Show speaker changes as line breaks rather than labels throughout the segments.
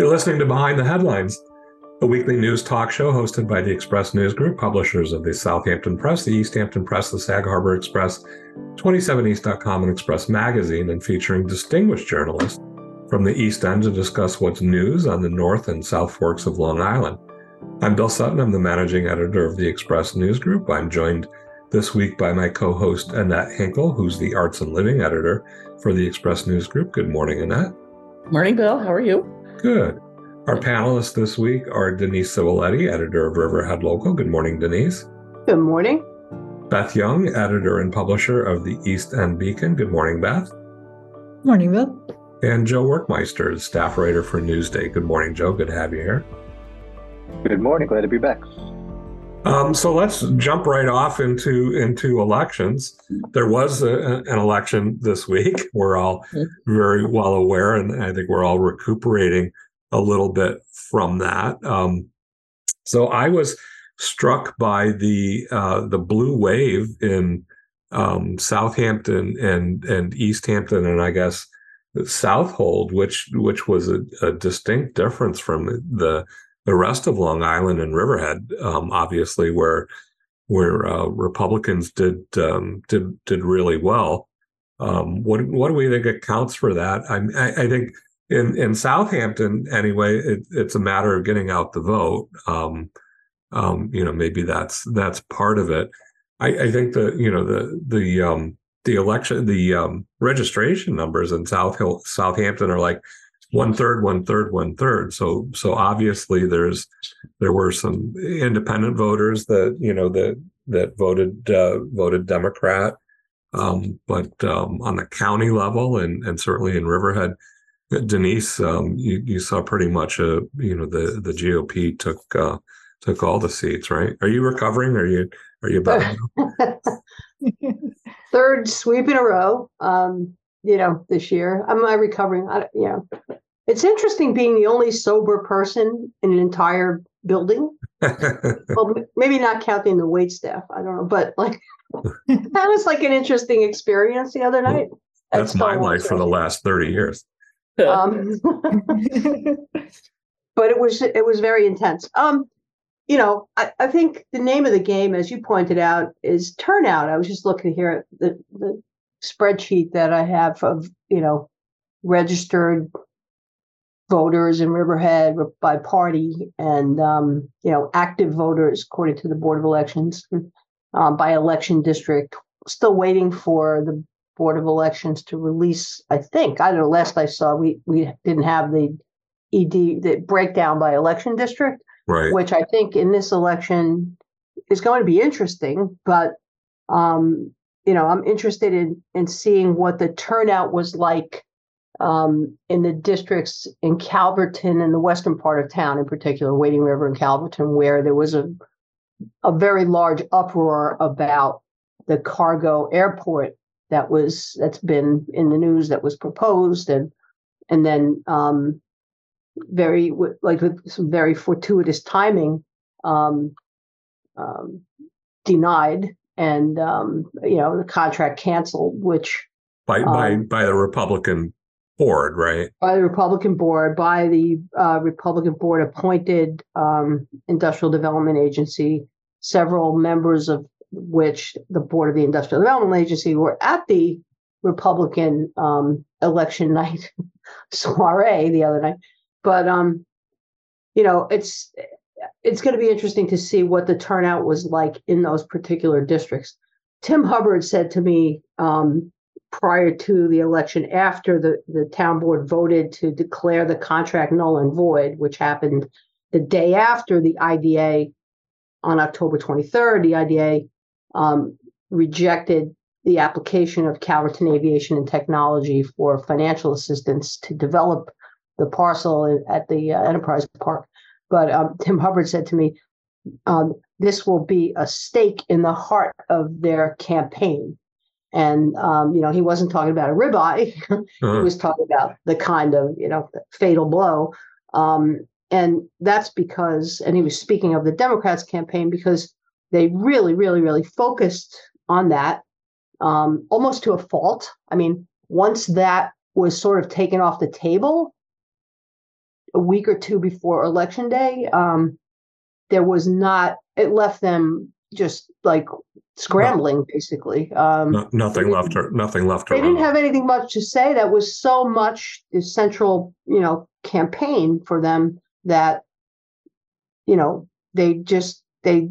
You're listening to Behind the Headlines, a weekly news talk show hosted by the Express News Group, publishers of the Southampton Press, the East Hampton Press, the Sag Harbor Express, 27east.com, and Express Magazine, and featuring distinguished journalists from the East End to discuss what's news on the North and South Forks of Long Island. I'm Bill Sutton. I'm the managing editor of the Express News Group. I'm joined this week by my co host, Annette Hinkle, who's the arts and living editor for the Express News Group. Good morning, Annette.
Morning, Bill. How are you?
Good. Our panelists this week are Denise Civiletti, editor of Riverhead Local. Good morning, Denise.
Good morning.
Beth Young, editor and publisher of the East End Beacon. Good morning, Beth.
Morning, Bill.
And Joe Werkmeister, staff writer for Newsday. Good morning, Joe. Good to have you here.
Good morning. Glad to be back.
Um, so let's jump right off into into elections. There was a, an election this week. We're all very well aware, and I think we're all recuperating a little bit from that. Um, so I was struck by the uh, the blue wave in um, Southampton and and East Hampton, and I guess Southold, which which was a, a distinct difference from the the rest of Long Island and Riverhead, um, obviously, where where uh, Republicans did um, did did really well. Um, what what do we think accounts for that? I, I, think in in Southampton anyway, it, it's a matter of getting out the vote. Um, um, you know, maybe that's that's part of it. I, I think the you know the the um, the election the registration numbers in South Hill Southampton are like one third, one third, one third. So so obviously there's there were some independent voters that you know that that voted uh, voted Democrat, um, but um, on the county level and and certainly in Riverhead, Denise, um, you you saw pretty much a you know the the GOP took uh, took all the seats, right? Are you recovering? Are you are you better?
Third sweep in a row. Um, you know, this year. I'm I recovering? I, you know, it's interesting being the only sober person in an entire building. well, maybe not counting the wait staff. I don't know, but like that was like an interesting experience the other night.
That's my life for the last thirty years.
Um, but it was it was very intense. Um, you know, I, I think the name of the game, as you pointed out, is turnout. I was just looking here at the, the spreadsheet that I have of, you know, registered voters in Riverhead by party and, um, you know, active voters according to the Board of Elections um, by election district. Still waiting for the Board of Elections to release, I think, I don't know, last I saw, we, we didn't have the ED, the breakdown by election district,
right.
which I think in this election is going to be interesting, but um, you know, I'm interested in in seeing what the turnout was like um, in the districts in Calverton and the western part of town, in particular, Wading River and Calverton, where there was a a very large uproar about the cargo airport that was that's been in the news that was proposed and and then um, very like with some very fortuitous timing um, um, denied and um, you know the contract canceled, which
by by um, by the Republican board, right?
By the Republican board, by the uh, Republican board appointed um, industrial development agency, several members of which the board of the industrial development agency were at the Republican um, election night soiree the other night. But um, you know, it's it's going to be interesting to see what the turnout was like in those particular districts. Tim Hubbard said to me um, prior to the election, after the, the town board voted to declare the contract null and void, which happened the day after the IDA on October 23rd, the IDA um, rejected the application of Calverton Aviation and Technology for financial assistance to develop the parcel at the uh, Enterprise Park. But um, Tim Hubbard said to me, um, this will be a stake in the heart of their campaign. And, um, you know, he wasn't talking about a ribeye. uh-huh. he was talking about the kind of, you know, fatal blow. Um, and that's because, and he was speaking of the Democrats' campaign because they really, really, really focused on that um, almost to a fault. I mean, once that was sort of taken off the table, a week or two before election day, um, there was not. It left them just like scrambling, basically. Um,
No, nothing left. To, nothing left.
They didn't have anything much to say. That was so much the central, you know, campaign for them that, you know, they just they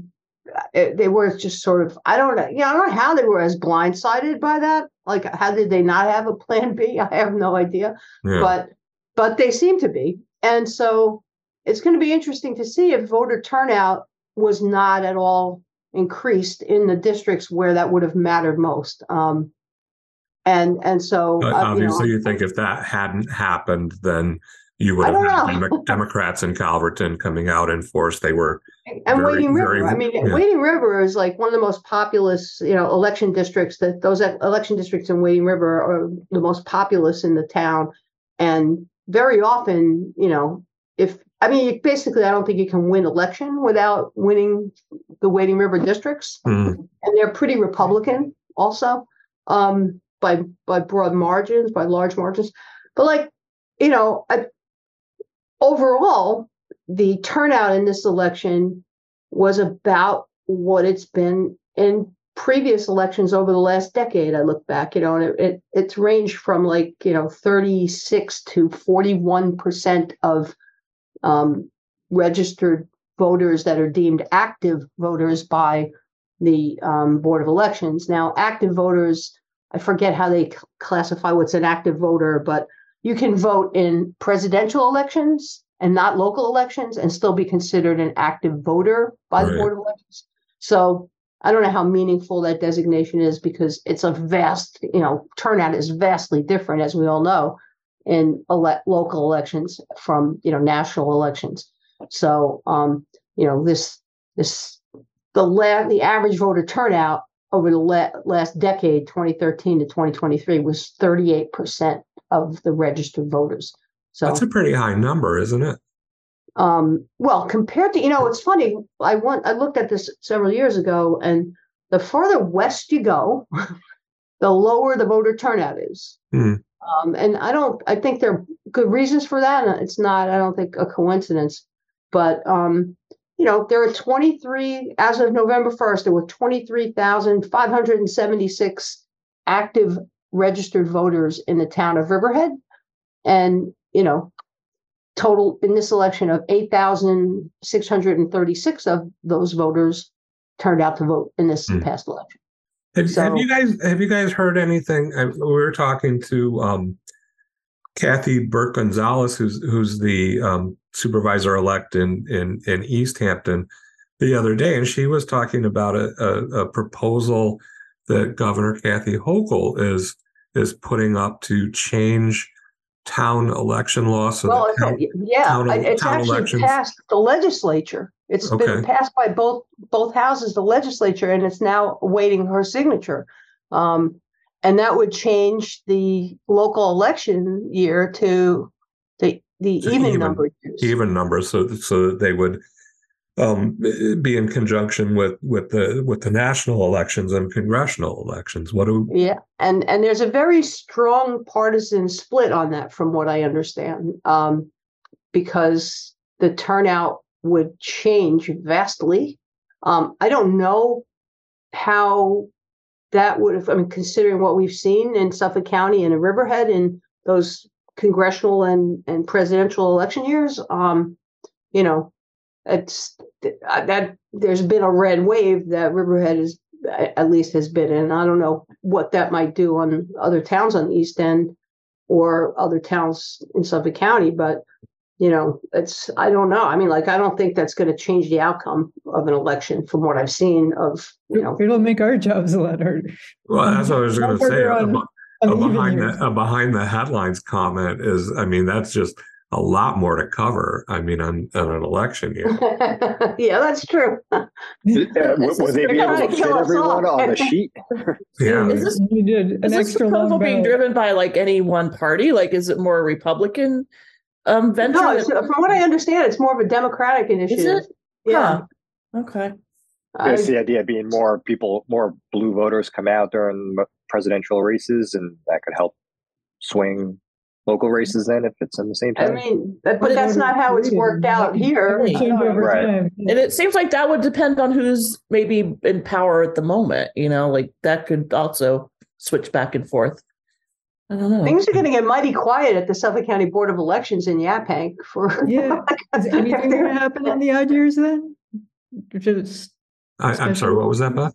uh, they were just sort of I don't know, you know, I don't know how they were as blindsided by that. Like, how did they not have a plan B? I have no idea
Yeah.
but but they seem to be and so it's going to be interesting to see if voter turnout was not at all increased in the districts where that would have mattered most um and and so
But
uh, you know,
obviously, you think if that hadn't happened, then you would have had. Demo- Democrats in Calverton coming out in force. They were
and
very-
Wading River.
very-
I mean,
yeah.
Wading River is like one of the most populous, you know, election districts. That those election districts in Wading River are the most populous in the town, and very often, you know, if I mean, basically, I don't think you can win election without winning the Wading River districts,
hmm,
and they're pretty Republican also, um, by by broad margins, by large margins. But like, you know, I, overall, the turnout in this election was about what it's been in previous elections over the last decade. I look back, you know, and it, it it's ranged from like you know 36 to 41 percent of um, registered voters that are deemed active voters by the um, Board of Elections. Now, active voters, I forget how they classify what's an active voter, but you can vote in presidential elections and not local elections and still be considered an active voter by the Board of Elections. So I don't know how meaningful that designation is because it's a vast, you know, turnout is vastly different, as we all know, in ele- local elections from, you know, national elections. So, um, you know, this, this, the la- the average voter turnout over the la- last decade, 2013 to 2023, was 38% of the registered voters. So
that's a pretty high number, isn't it?
Um well compared to you know it's funny i want i looked at this several years ago and the further west you go the lower the voter turnout is.
Hmm.
um and i don't i think there are good reasons for that and it's not i don't think a coincidence. But um you know there are 23 as of november 1st there were 23,576 active registered voters in the town of riverhead. And you know total in this election of 8,636 of those voters turned out to vote in this
Hmm.
past election.
Have, have you guys have you guys heard anything? I, we were talking to um, Kathee Burke Gonzalez, who's who's the um, supervisor elect in in in East Hampton, the other day, and she was talking about a, a, a proposal that Governor Kathy Hochul is is putting up to change town election law so
well,
that town,
yeah,
town-
it's
town
actually
elections-
passed the legislature. It's been passed by both both houses, the legislature, and it's now awaiting her signature. Um, and that would change the local election year to the the even,
even-
number years.
even numbers so so they would um, be in conjunction with with the with the national elections and congressional elections. What do we-
Yeah, and and there's a very strong partisan split on that, from what I understand, um, because the turnout would change vastly. Um, I don't know how that would have. I mean, considering what we've seen in Suffolk County and in Riverhead in those congressional and and presidential election years, um, you know, it's uh, that there's been a red wave that Riverhead is at least has been in. I don't know what that might do on other towns on the East End or other towns in Suffolk County, but you know, it's I don't know. I mean, like I don't think that's going to change the outcome of an election from what I've seen of you know.
It'll make our jobs a lot harder.
well? That's what I was going to say.
further
A,
on-
a behind the a behind the headlines comment is, I mean, that's just a lot more to cover. I mean, on, on an election year.
yeah, that's true.
Uh,
This
will they be able to
to
fit
kill
everyone
all.
on the sheet?
Yeah,
Is this-
You did an
Is this
extra
proposal being driven by like any one party? Like, is it more Republican um venture?
No, it's, from what I understand, it's more of a Democratic initiative.
it?
Yeah.
Huh. Okay.
I-
It's the idea being more people, more blue voters come out during presidential races, and that could help swing local races then if it's in the same time?
I mean, but,
But
but that's not how it's worked out here.
Right.
Change over
Right.
time.
And it seems like that would depend on who's maybe in power at the moment, you know, like that could also switch back and forth. I don't know.
Things are going to get mighty quiet at the Suffolk County Board of Elections in Yaphank for.
Yeah. Is anything going to happen on the odd years then? Just
I, I'm sorry, what was that, Beth?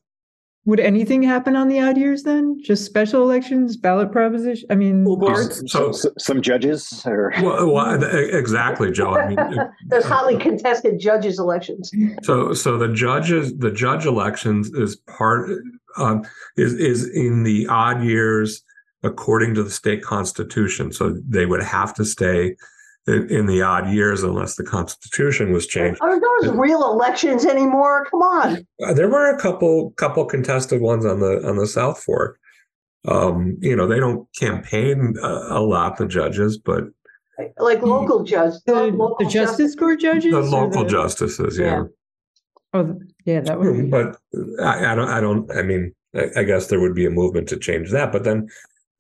Would anything happen on the odd years then? Just special elections, ballot proposition? I mean,
School boards.
So-
some judges or
Well, well, exactly, Joe. I mean,
Those hotly contested judges' elections.
So, so the judges, the judge elections is part, um, is, is in the odd years according to the state constitution. So they would have to stay in, in the odd years unless the constitution was changed.
Are those real elections anymore? Come on.
Uh, There were a couple, couple contested ones on the, on the South Fork. Um, you know, they don't campaign a, a lot, the judges, but
Like local judge.
the,
local
the Justice Court judges?
the local
the-
justices, yeah.
Yeah.
Oh, yeah, that would be.
But I, I don't, I don't, I mean, I, I guess there would be a movement to change that, but then,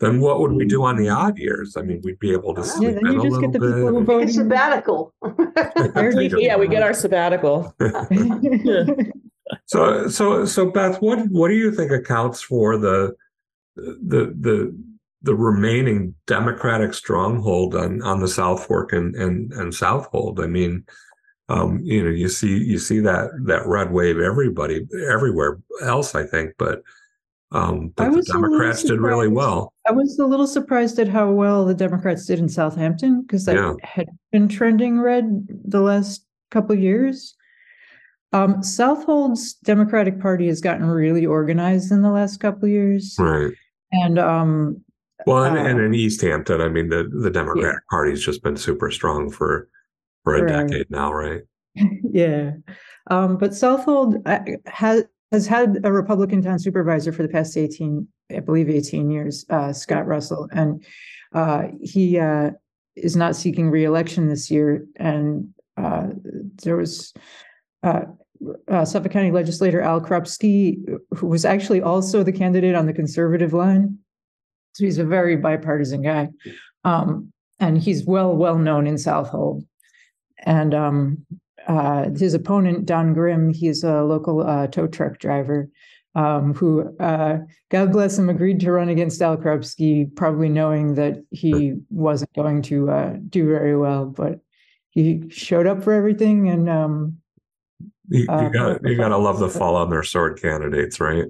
then what would we do on the odd years? I mean, we'd be able to
Yeah,
Yeah, then
in
you
a
just get the people who
bit.
voted.
It's sabbatical.
yeah, we get our sabbatical.
So, so, so Beth, what, what do you think accounts for the, the, the, the remaining Democratic stronghold on, on the South Fork and, and, and Southold? I mean, um, you know, you see, you see that, that red wave, everybody, everywhere else, I think, but, um, but the
was a little
Democrats did really well.
I was a little surprised at how well the Democrats did in Southampton because that
Yeah.
had been trending red the last couple years. Um, Southold's Democratic Party has gotten really organized in the last couple years,
Right.
and um,
Well, and,
Uh,
and in East Hampton, I mean, the, the Democratic Party's just been super strong for, for a
Right.
decade now, right?
yeah, um, but Southold uh, has has had a Republican town supervisor for the past eighteen, I believe, eighteen years, uh, Scott Russell, and uh, he uh, is not seeking reelection this year. And uh, there was uh, uh, Suffolk County legislator Al Krupski, who was actually also the candidate on the conservative line. So he's a very bipartisan guy, um, and he's well well known in Southold. And um, uh, his opponent, Don Grimm, he's a local uh, tow truck driver um, who, uh, God bless him, agreed to run against Al Krupski, probably knowing that he wasn't going to uh, do very well. But he showed up for everything, and um,
You,
Uh,
you got you got to love the fall on their sword candidates, right?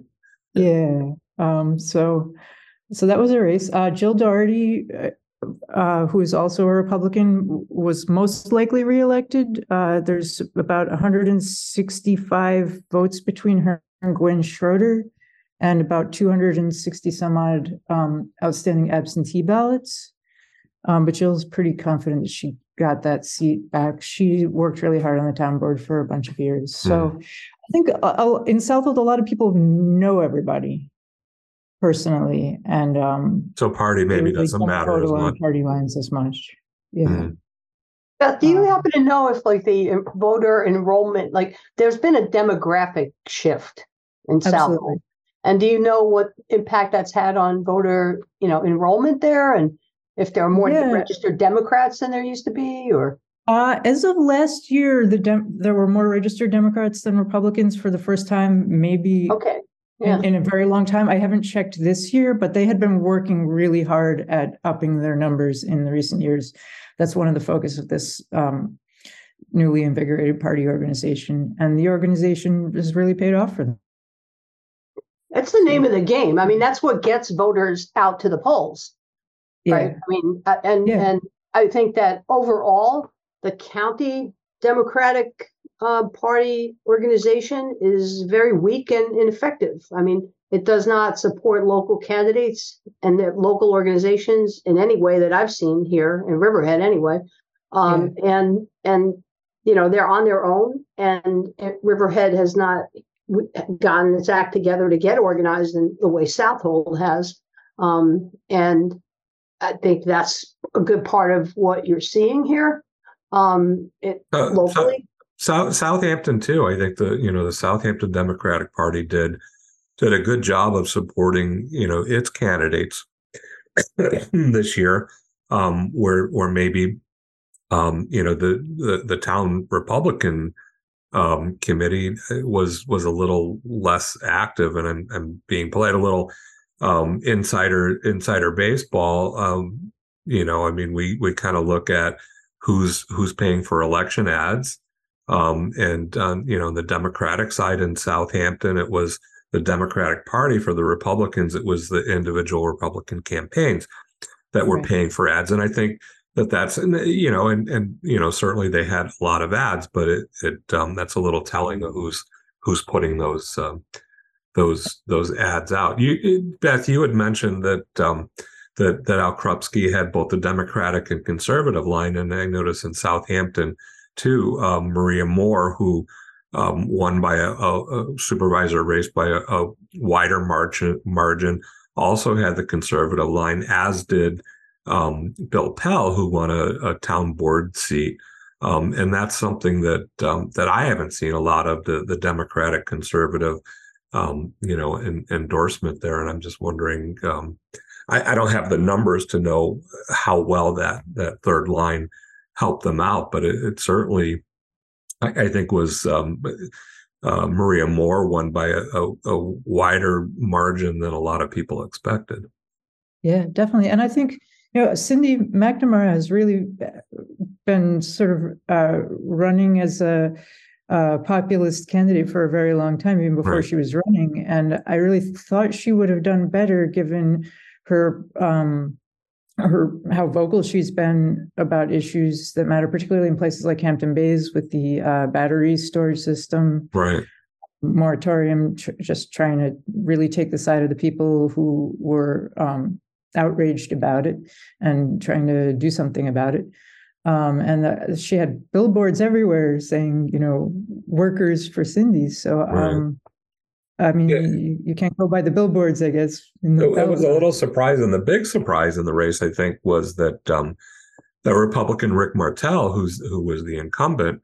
yeah. Um, so, so that was a race. Uh, Jill Doherty, uh, who is also a Republican, was most likely reelected. Uh, there's about 165 votes between her and Gwen Schroeder, and about 260 some odd um, outstanding absentee ballots. Um, but Jill's pretty confident that she got that seat back. She worked really hard on the town board for a bunch of years. So I think uh, uh, in Southold, a lot of people know everybody personally, and um,
So party maybe
they- they
doesn't
don't
matter as
vote along
much.
Party lines as much. Yeah.
Mm.
Beth, do you
Um,
happen to know if like the voter enrollment, like there's been a demographic shift in South?
Absolutely.
And do you know what impact that's had on voter, you know, enrollment there? And if there are more
Yeah.
registered Democrats than there used to be, or?
Uh, as of last year, the Dem- there were more registered Democrats than Republicans for the first time, maybe
Okay, yeah.
in, in a very long time. I haven't checked this year, but they had been working really hard at upping their numbers in the recent years. That's one of the focus of this um, newly invigorated party organization, and the organization has really paid off for them.
That's the name of the game. I mean, that's what gets voters out to the polls. right? I mean, uh, and
Yeah.
and I think that overall, the county Democratic uh, Party organization is very weak and ineffective. I mean, it does not support local candidates and their local organizations in any way that I've seen here in Riverhead, anyway. Um, And and you know they're on their own, and Riverhead has not gotten its act together to get organized in the way Southold has. Um, and I think that's a good part of what you're seeing here. Um, it
Uh, so-
locally.
South Southampton too. I think the you know the Southampton Democratic Party did did a good job of supporting you know its candidates this year. um, where where maybe um, you know the, the the town Republican um, committee was was a little less active, and I'm, I'm being polite, a little um, insider insider baseball. Um, you know, I mean, we we kind of look at who's who's paying for election ads, um, and um, you know, on the Democratic side in Southampton, it was the Democratic Party. For the Republicans, it was the individual Republican campaigns that were
Right.
paying for ads, and I think that that's and you know and and you know certainly they had a lot of ads but it it um that's a little telling of who's who's putting those um those those ads out you beth you had mentioned that um that that al krupski had both the democratic and conservative line and i noticed in southampton too um, maria moore who um, won by a, a, a supervisor race by a, a wider margin margin also had the conservative line as did um, Bill Pell, who won a, town board seat. Um, and that's something that um, that I haven't seen a lot of the the Democratic conservative, um, you know, en- endorsement there. And I'm just wondering. I, I don't have the numbers to know how well that that third line helped them out, but it, it certainly, I, I think, was um, uh, Maria Moore won by a, a, a wider margin than a lot of people expected.
Yeah, definitely. And I think, you know, Cyndi McNamara has really been sort of uh, running as a, uh populist candidate for a very long time, even before
Right.
she was running. And I really thought she would have done better given her um her how vocal she's been about issues that matter, particularly in places like Hampton Bays with the uh, battery storage system
Right.
moratorium, tr- just trying to really take the side of the people who were um, outraged about it and trying to do something about it. Um, and uh, she had billboards everywhere saying, you know, workers for Cindy's. So, um, I mean,
Yeah.
you, you can't go by the billboards, I guess. the
It, it was a little surprising. The big surprise in the race, I think, was that um, the Republican Rick Martel, who's who was the incumbent,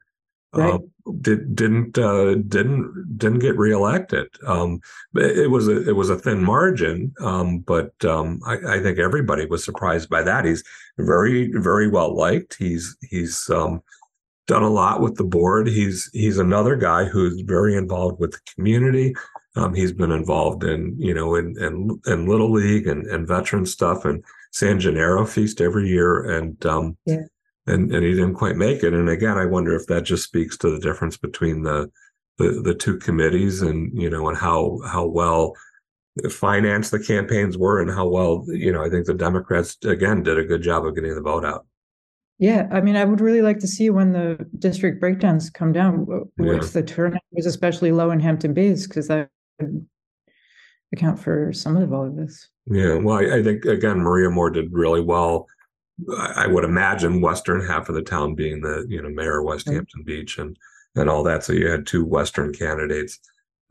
Right.
uh, did didn't uh, didn't didn't get reelected. Um, but it was a it was a thin margin, um, but um, I, I think everybody was surprised by that. He's very very well liked. He's he's um, done a lot with the board. He's he's another guy who's very involved with the community. Um, he's been involved in you know in in, in little league and, and veteran stuff and San Gennaro feast every year and um,
Yeah.
and and he didn't quite make it. And again, I wonder if that just speaks to the difference between the the, the two committees and you know and how how well financed the campaigns were and how well you know I think the Democrats again did a good job of getting the vote out.
Yeah, I mean, I would really like to see when the district breakdowns come down, wh-
Yeah.
the turnout was especially low in Hampton Bays, because that account for some of all of this.
Yeah, well, I, I think again, Maria Moore did really well. I, I would imagine western half of the town being the you know mayor of West
Right.
Hampton Beach and and all that. So you had two western candidates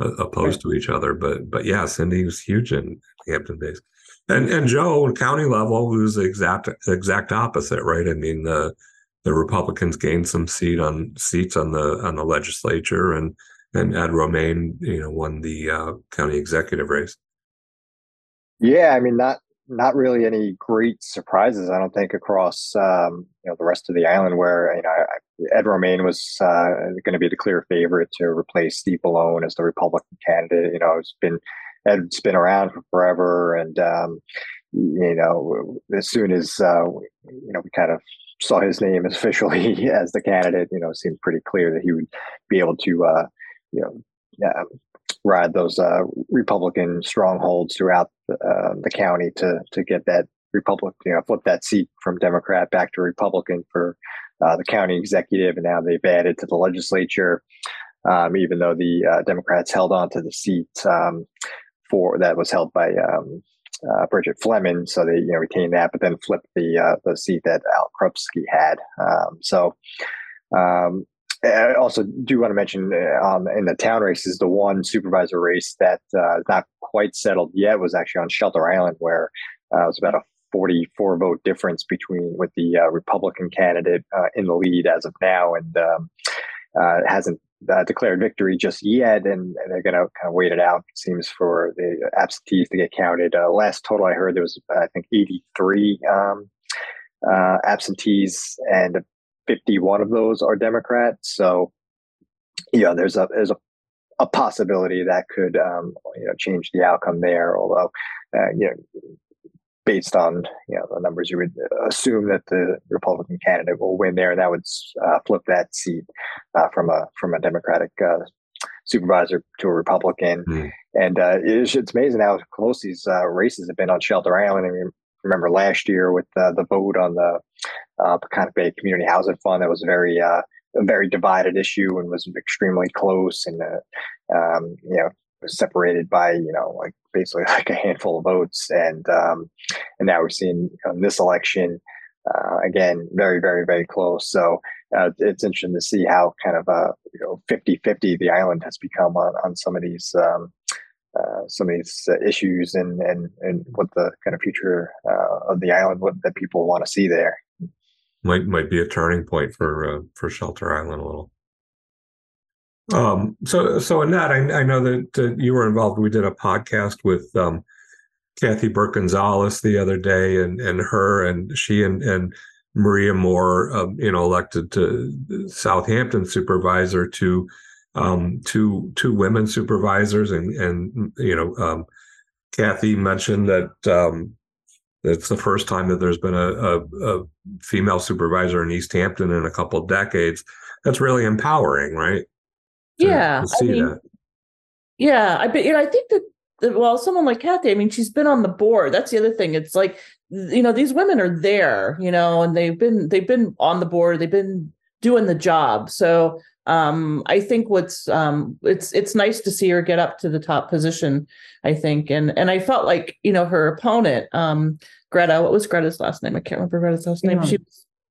uh, opposed to each other. But but yeah, Cindy was huge in Hampton Bays, and and Joe county level was the exact exact opposite, right? I mean the the Republicans gained some seat on seats on the on the legislature and and Ed Romaine, you know, won the uh, county executive race.
Yeah, I mean, not not really any great surprises. I don't think across um, you know the rest of the island where you know Ed Romaine was uh, going to be the clear favorite to replace Steve Bellone as the Republican candidate. You know, it's been Ed's been around for forever, and um, you know, as soon as uh, you know we kind of saw his name officially as the candidate, you know, it seemed pretty clear that he would be able to uh, you know. Yeah, ride those uh, Republican strongholds throughout the, uh, the county to to get that Republican, you know, flip that seat from Democrat back to Republican for uh, the county executive, and now they've added to the legislature. Um, even though the uh, Democrats held on to the seat um, for that was held by um, uh, Bridget Fleming, so they you know retained that, but then flipped the uh, the seat that Al Krupski had. Um, so. I also do want to mention uh, um, in the town races, the one supervisor race that uh, not quite settled yet was actually on Shelter Island, where uh, it was about a 44 vote difference between with the uh, Republican candidate uh, in the lead as of now, and um, uh, hasn't uh, declared victory just yet, and, and they're going to kind of wait it out. It seems for the absentees to get counted. Uh, last total I heard there was I think 83 um, uh, absentees, and 51 of those are Democrats. So, yeah, there's a there's a, a possibility that could um, you know change the outcome there. Although, uh, you know, based on you know the numbers, you would assume that the Republican candidate will win there, and that would uh, flip that seat uh, from a from a Democratic uh, supervisor to a Republican.
Mm.
And uh, it's, it's amazing how close these uh, races have been on Shelter Island. I mean, remember last year with uh, the vote on the uh, Peconic Bay Community Housing Fund, that was very uh, a very divided issue and was extremely close and uh, um, you know separated by you know like basically like a handful of votes. And um, and now we're seeing um, this election uh, again very very very close. So uh, it's interesting to see how kind of uh, you know 50 50 the island has become on, on some of these um, uh, some of these uh, issues and, and and what the kind of future uh, of the island what that people want to see there
might might be a turning point for uh, for Shelter Island a little. Um, so so Annette, I, I know that uh, you were involved. We did a podcast with um, Kathee Burke Gonzalez the other day, and and her and she and and Maria Moore, um, you know, elected to Southampton supervisor to um, two two women supervisors, and and you know, um, Kathee mentioned that um, it's the first time that there's been a, a, a female supervisor in East Hampton in a couple decades. That's really empowering, right? To-
Yeah,
to
I mean,
that.
Yeah, I bet you know, I think that that- well, someone like Kathee, I mean, she's been on the board. That's the other thing. It's like, you know, these women are there, you know, and they've been they've been on the board, they've been doing the job. So um I think what's um it's it's nice to see her get up to the top position, I think. And and I felt like, you know, her opponent, um, Greta, what was Greta's last name? I can't remember Greta's last name.
Yeah.
She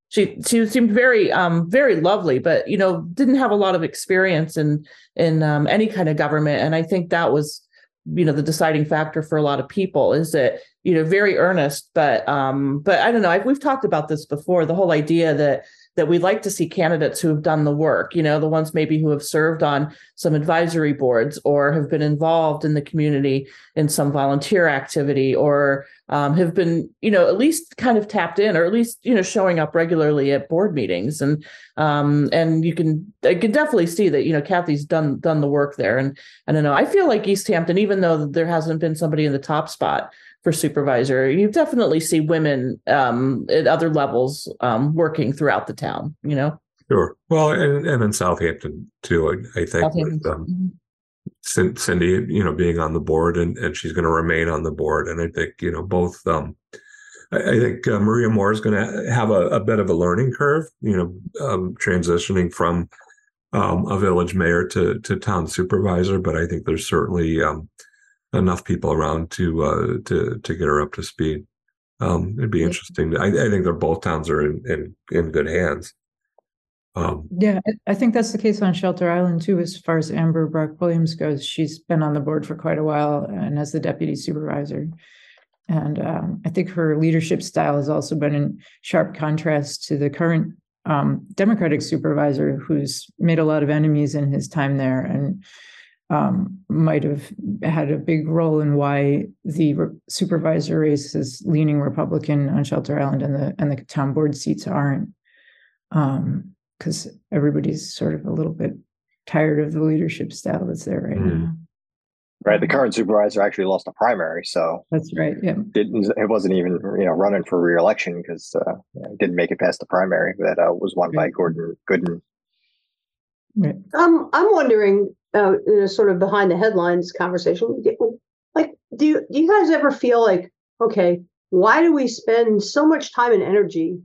she she seemed very um very lovely, but you know, didn't have a lot of experience in in um, any kind of government. And I think that was, you know, the deciding factor for a lot of people is that, you know, very earnest, but, um, but I don't know. I've, we've talked about this before, the whole idea that, that we'd like to see candidates who have done the work, you know, the ones maybe who have served on some advisory boards or have been involved in the community in some volunteer activity or um, have been, you know, at least kind of tapped in or at least, you know, showing up regularly at board meetings. And um, and you can I can definitely see that, you know, Kathee's done done the work there. And I don't know, I feel like East Hampton, even though there hasn't been somebody in the top spot for supervisor, you definitely see women um, at other levels um, working throughout the town, you know.
Sure. Well, and, and in Southampton too, I, I think with um,
Mhm.
Cindy, you know, being on the board and, and she's going to remain on the board. And I think, you know, both, um, I, I think uh, Maria Moore is going to have a, a bit of a learning curve, you know, um, transitioning from um, a village mayor to, to town supervisor. But I think there's certainly um, enough people around to, uh, to, to get her up to speed. Um, it'd be interesting. I, I think they're both towns are in, in, in good hands. Um,
Yeah, I- I think that's the case on Shelter Island too, as far as Amber Brach-Williams goes. She's been on the board for quite a while and as the deputy supervisor. And um, I think her leadership style has also been in sharp contrast to the current um, Democratic supervisor who's made a lot of enemies in his time there and um, might have had a big role in why the re- supervisor race is leaning Republican on Shelter Island and the and the town board seats aren't. Um, because everybody's sort of a little bit tired of the leadership style that's there right
Mm.
now.
right the current supervisor actually lost a primary so
That's right. Yeah.
didn't it wasn't even you know running for reelection because uh, you didn't make it past the primary that uh, was won by Gordon Gooden.
Right.
Um, I'm wondering, uh, you know, sort of behind the headlines conversation, like, do you, do you guys ever feel like, okay, why do we spend so much time and energy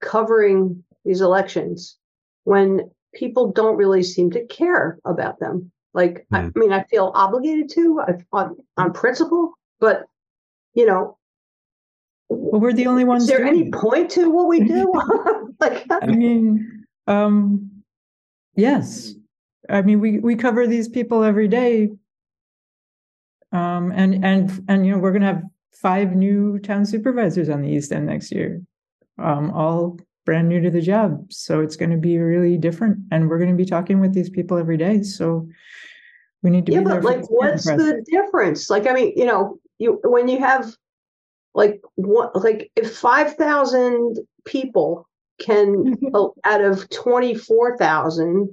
covering these elections when people don't really seem to care about them? Like, I, I
Hmm.
mean, I feel obligated to I, on, on principle, but you know,
Well, we're the only ones.
is there any
it.
point to what we do? like,
I mean, um, yes. I mean, we we cover these people every day. Um, and and and you know, we're gonna have five new town supervisors on the East End next year, um, all brand new to the job. So it's going to be really different, and we're going to be talking with these people every day. So we need to
yeah, but like, what's the difference? Like, I mean, you know, you when you have like what like if 5000 people can out of 24,000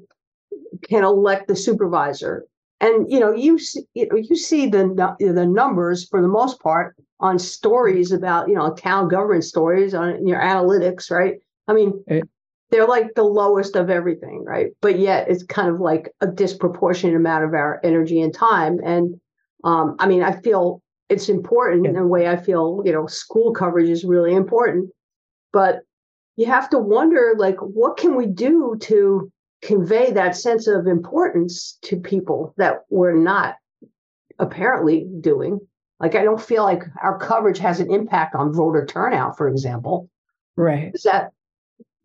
can elect the supervisor. And you know you see you, know, you see the the numbers for the most part on stories about you know town government stories on your analytics right? I mean
Right.
they're like the lowest of everything right? But yet it's kind of like a disproportionate amount of our energy and time. And um i mean i feel it's important
Yeah.
in a way i feel you know school coverage is really important. But you have to wonder like what can we do to convey that sense of importance to people that we're not apparently doing like i don't feel like our coverage has an impact on voter turnout for example
Right.
does that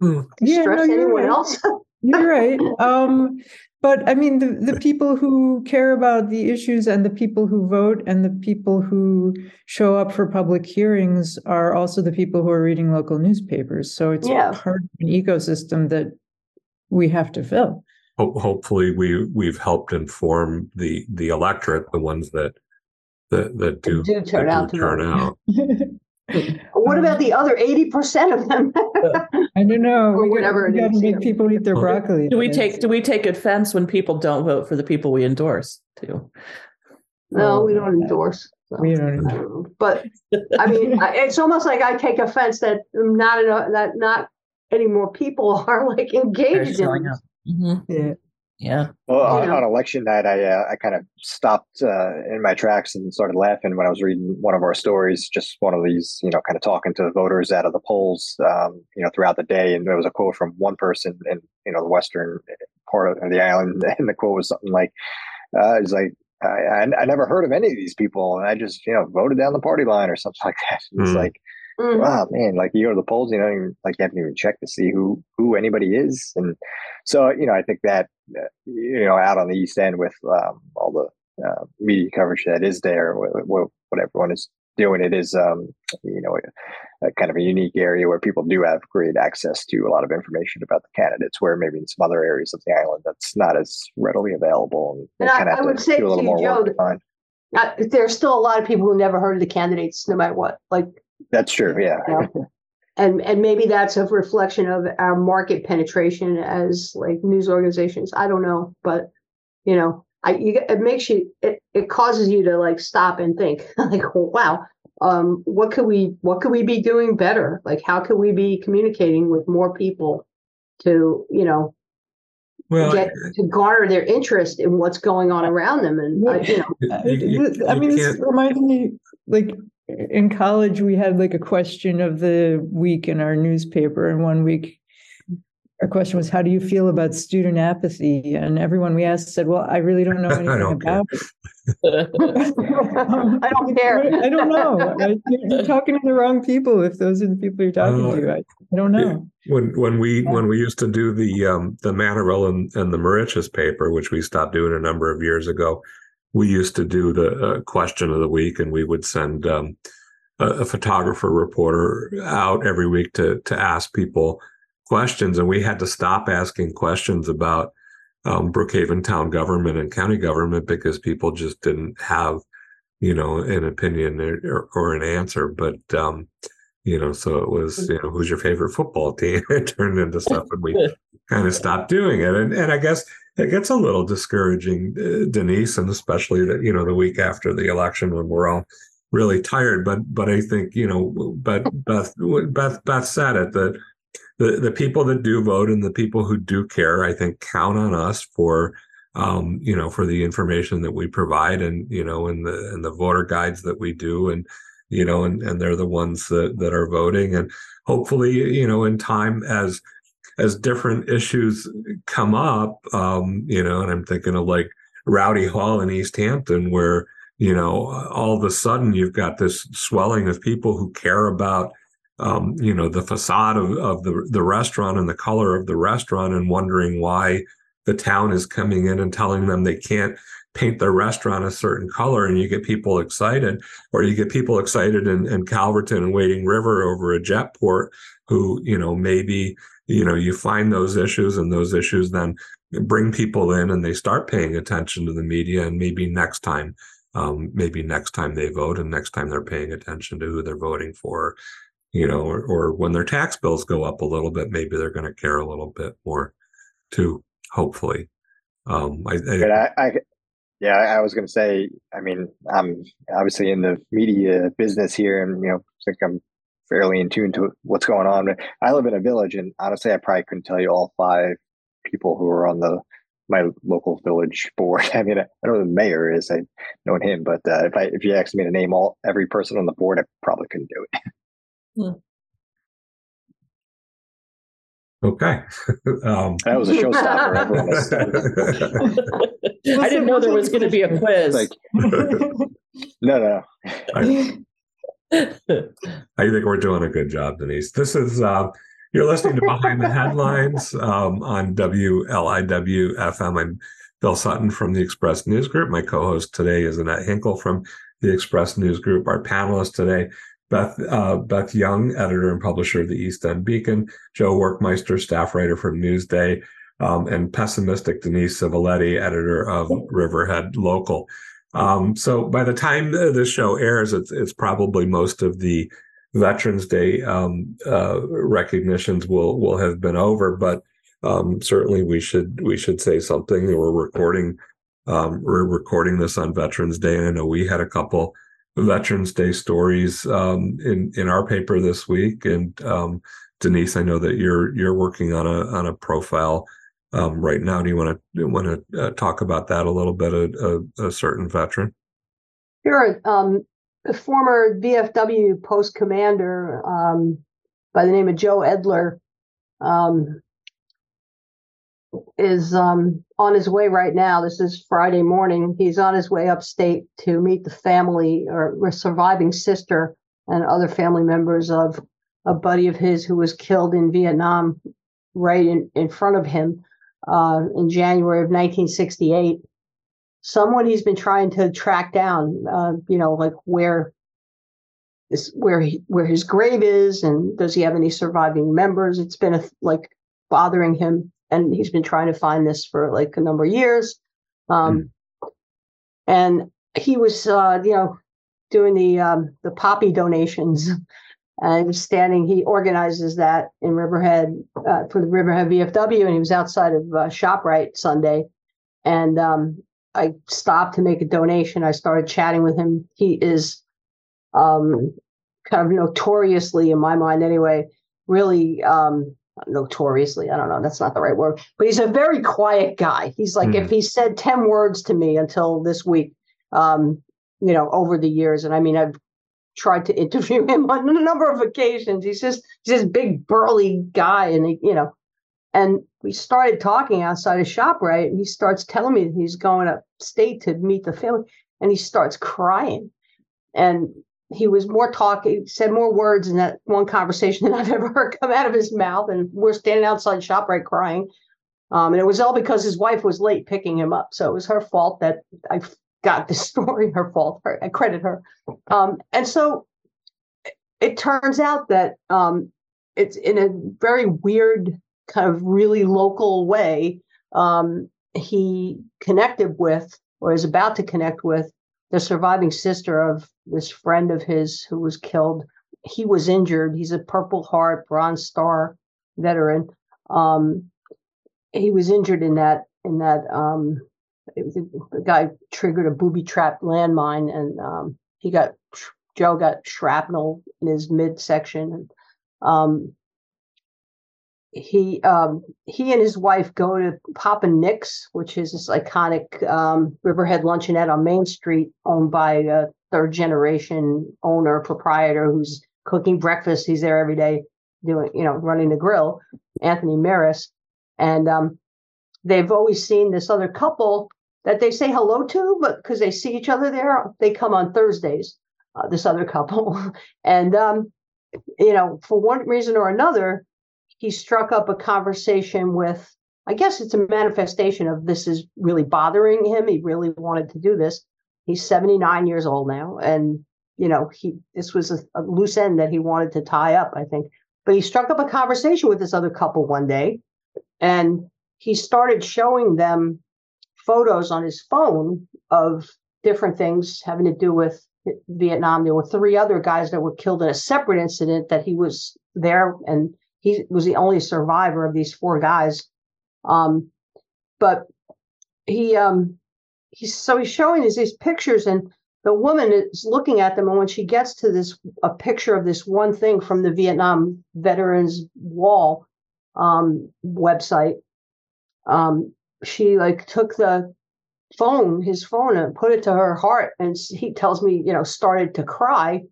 Yeah,
stress
you're
anyone
right.
else
You're right. Um, but I mean, the, the people who care about the issues and the people who vote and the people who show up for public hearings are also the people who are reading local newspapers. So it's
Yeah.
part of an ecosystem that we have to fill.
Ho- hopefully we we've helped inform the the electorate, the ones that that that do,
do turn
that
out
do
to
turn out.
what about the other 80% of them
I don't know.
Or
We got-
whatever
we gotta make people eat their broccoli.
Do we take do we take offense when people don't vote for the people we endorse too?
no we don't uh, endorse so.
We don't.
I. But I mean, it's almost like I take offense that not enough, that not any more people are like engaged in. this.
Mhm.
Yeah.
Yeah.
Well, on, on election night, I uh, I kind of stopped uh, in my tracks and started laughing when I was reading one of our stories. Just one of these, you know, kind of talking to voters out of the polls, um, you know, throughout the day. And there was a quote from one person in you know the western part of the island, and the quote was something like, uh, "It's like I, I I never heard of any of these people, and I just you know voted down the party line or something like that." And It's
Hmm.
like
Mhm.
wow man like you go to the polls you don't even like you haven't even checked to see who who anybody is and so you know i think that uh, you know out on the east end with um, all the uh, media coverage that is there what, what everyone is doing it is um, you know a, a kind of a unique area where people do have great access to a lot of information about the candidates where maybe in some other areas of the island that's not as readily available and
And I- I would say
do a little
to you, Joe, there's still a lot of people who never heard of the candidates, no matter what. Like,
that's true yeah
you know, and and maybe that's a reflection of our market penetration as like news organizations. I don't know, but you know, I you, it makes you it, it causes you to like stop and think like, wow, um, what could we what could we be doing better? Like, how could we be communicating with more people to you know
Well,
get to garner their interest in what's going on around them and uh, you know
Uh,
you- you-
I mean, this
can't-
reminds me, like in college, we had like a question of the week in our newspaper, and one week our question was, "How do you feel about student apathy?" And everyone we asked said, "Well, I really don't know
I
anything
don't care.
about it."
I don't care.
I don't know. I- You're you're talking to the wrong people if those are the people you're talking
Uh,
to. I, I don't know.
when when we
Yeah.
when we used to do the um the Manorville and, and the Moriches paper, which we stopped doing a number of years ago, we used to do the uh, question of the week, and we would send um, a, a photographer reporter out every week to to ask people questions, and we had to stop asking questions about um, Brookhaven town government and county government because people just didn't have, you know, an opinion or, or an answer. But um, you know, so it was, you know, who's your favorite football team? it turned into stuff, and we kind of stopped doing it. And and I guess it gets a little discouraging, uh, Denise, and especially that you know the week after the election when we're all really tired. But but I think you know, but Beth Beth Beth said it that the the people that do vote and the people who do care, I think, count on us for um, you know, for the information that we provide and you know, and the and the voter guides that we do and you know, and, and they're the ones that, that are voting. And hopefully, you know, in time as as different issues come up, um, you know, and I'm thinking of like Rowdy Hall in East Hampton, where, you know, all of a sudden you've got this swelling of people who care about um, you know, the facade of, of the the restaurant and the color of the restaurant and wondering why the town is coming in and telling them they can't paint their restaurant a certain color and you get people excited or you get people excited in, in Calverton and Wading River over a jet port who, you know, maybe, you know, you find those issues and those issues then bring people in and they start paying attention to the media and maybe next time um, maybe next time they vote and next time they're paying attention to who they're voting for, you know, or, or when their tax bills go up a little bit, maybe they're going to care a little bit more too, hopefully. Um, I, I,
I yeah, I was going to say, I mean, I'm obviously in the media business here and, you know, I think I'm fairly in tune to what's going on. I live in a village and honestly, I probably couldn't tell you all five people who are on the my local village board. I mean, I know the mayor is. I know him, but uh, if I if you asked me to name all every person on the board, I probably couldn't do it.
Hmm. Okay.
um, that was a showstopper.
I didn't know there was going to be a quiz. Like,
no, no.
I, I, think we're doing a good job, Denise. This is uh, you're listening to Behind the Headlines um, on WLIW FM. I'm Bill Sutton from the Express News Group. My co-host today is Annette Hinkle from the Express News Group. Our panelists today, Beth uh, Beth Young, editor and publisher of the East End Beacon, Joe Werkmeister, staff writer from Newsday, um, and pessimistic Denise Civiletti, editor of Riverhead Local. Um, so by the time this show airs, it's, it's probably most of the Veterans Day um, uh, recognitions will will have been over, but um, certainly we should we should say something. We're recording um, we're recording this on Veterans Day, and I know we had a couple Veterans Day stories um, in in our paper this week. And um, Denise, I know that you're you're working on a on a profile um, right now. Do you want to want to uh, talk about that a little bit? A, a, a certain veteran.
Sure. Um, a former VFW post commander um, by the name of Joe Edler um, is um, on his way right now. This is Friday morning. He's on his way upstate to meet the family or surviving sister and other family members of a buddy of his who was killed in Vietnam right in, in front of him uh, in January of 1968 someone he's been trying to track down, uh, you know, like where is where he where his grave is, and does he have any surviving members? It's been a, like bothering him, and he's been trying to find this for like a number of years. Um, mm. And he was, uh, you know, doing the um, the poppy donations. And standing, he organizes that in Riverhead uh, for the Riverhead VFW, and he was outside of uh, Shoprite Sunday, and um, I stopped to make a donation. I started chatting with him. He is um, kind of notoriously, in my mind anyway, really um, notoriously, I don't know, that's not the right word, but he's a very quiet guy. He's like, mm. if hmm. he said 10 words to me until this week, um, you know, over the years, and I mean, I've tried to interview him on a number of occasions. He's just, he's this big burly guy, and he, you know, and we started talking outside of ShopRite, and he starts telling me that he's going upstate to meet the family, and he starts crying. And he was more talking, said more words in that one conversation than I've ever heard come out of his mouth. And we're standing outside ShopRite crying. Um, and it was all because his wife was late picking him up. So it was her fault that I got this story, her fault. Her, I credit her. Um, and so it turns out that um, it's in a very weird kind of really local way, um, he connected with or is about to connect with the surviving sister of this friend of his who was killed. He was injured. He's a Purple Heart, Bronze Star veteran. Um, he was injured in that in that um, was, the guy triggered a booby trap landmine, and um, he got Joe got shrapnel in his midsection. Um, he um, he and his wife go to Papa Nick's, which is this iconic um, Riverhead luncheonette on Main Street, owned by a third generation owner proprietor who's cooking breakfast. He's there every day, doing you know running the grill, Anthony Maris, and um, they've always seen this other couple that they say hello to, but because they see each other there, they come on Thursdays. Uh, this other couple, and um, you know for one reason or another he struck up a conversation with I guess it's a manifestation of this is really bothering him. He really wanted to do this. He's 79 years old now. And, you know, he this was a, a, loose end that he wanted to tie up, I think. But he struck up a conversation with this other couple one day and he started showing them photos on his phone of different things having to do with Vietnam. There were three other guys that were killed in a separate incident that he was there, and he was the only survivor of these four guys. Um, but he um, he's so he's showing us these pictures, and the woman is looking at them, and when she gets to this a picture of this one thing from the Vietnam Veterans Wall um, website, um, she like took the phone, his phone, and put it to her heart. And he tells me, you know, started to cry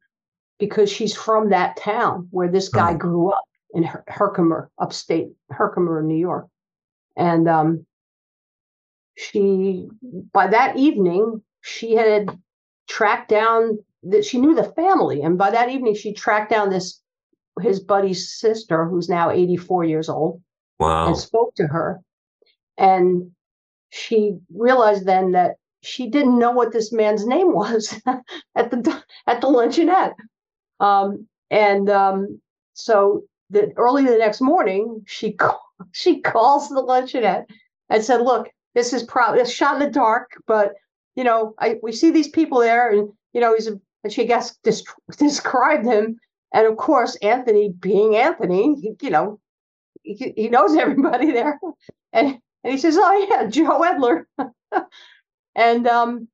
because she's from that town where this guy grew up in Herkimer, upstate Herkimer, New York. And um, she, by that evening, she had tracked down that she knew the family. And by that evening, she tracked down this his buddy's sister, who's now 84 years old,
Wow.
and spoke to her. And she realized then that she didn't know what this man's name was at the at the luncheonette. Um, and um, so the early the next morning, she she calls the luncheonette and said, "Look, this is probably shot in the dark, but you know, I we see these people there, and you know, he's a, and she guess dis- described him, and of course, Anthony being Anthony, he, you know, he, he knows everybody there, and and he says, "Oh yeah, Joe Edler," and um,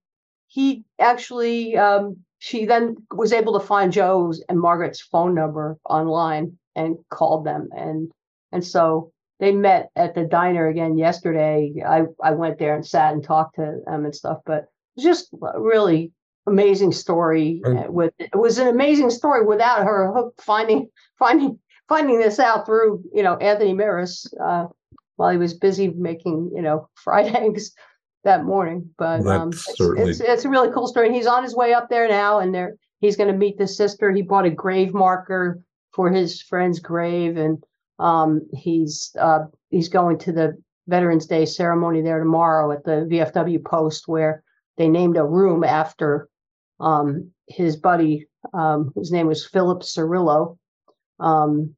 he actually um, she then was able to find Joe's and Margaret's phone number online and called them, and and so they met at the diner again yesterday. I I went there and sat and talked to them and stuff, but it was just a really amazing story.
And-
uh, With it was an amazing story without her hook finding finding finding this out through you know Anthony Maris uh, while he was busy making you know fried eggs that morning. But
Well,
um, it's,
certainly-
it's it's a really cool story. And he's on his way up there now, and there he's going to meet the sister. He bought a grave marker for his friend's grave, and um, he's uh, he's going to the Veterans Day ceremony there tomorrow at the VFW post where they named a room after um, his buddy, um, whose name was Philip Cirillo. Um,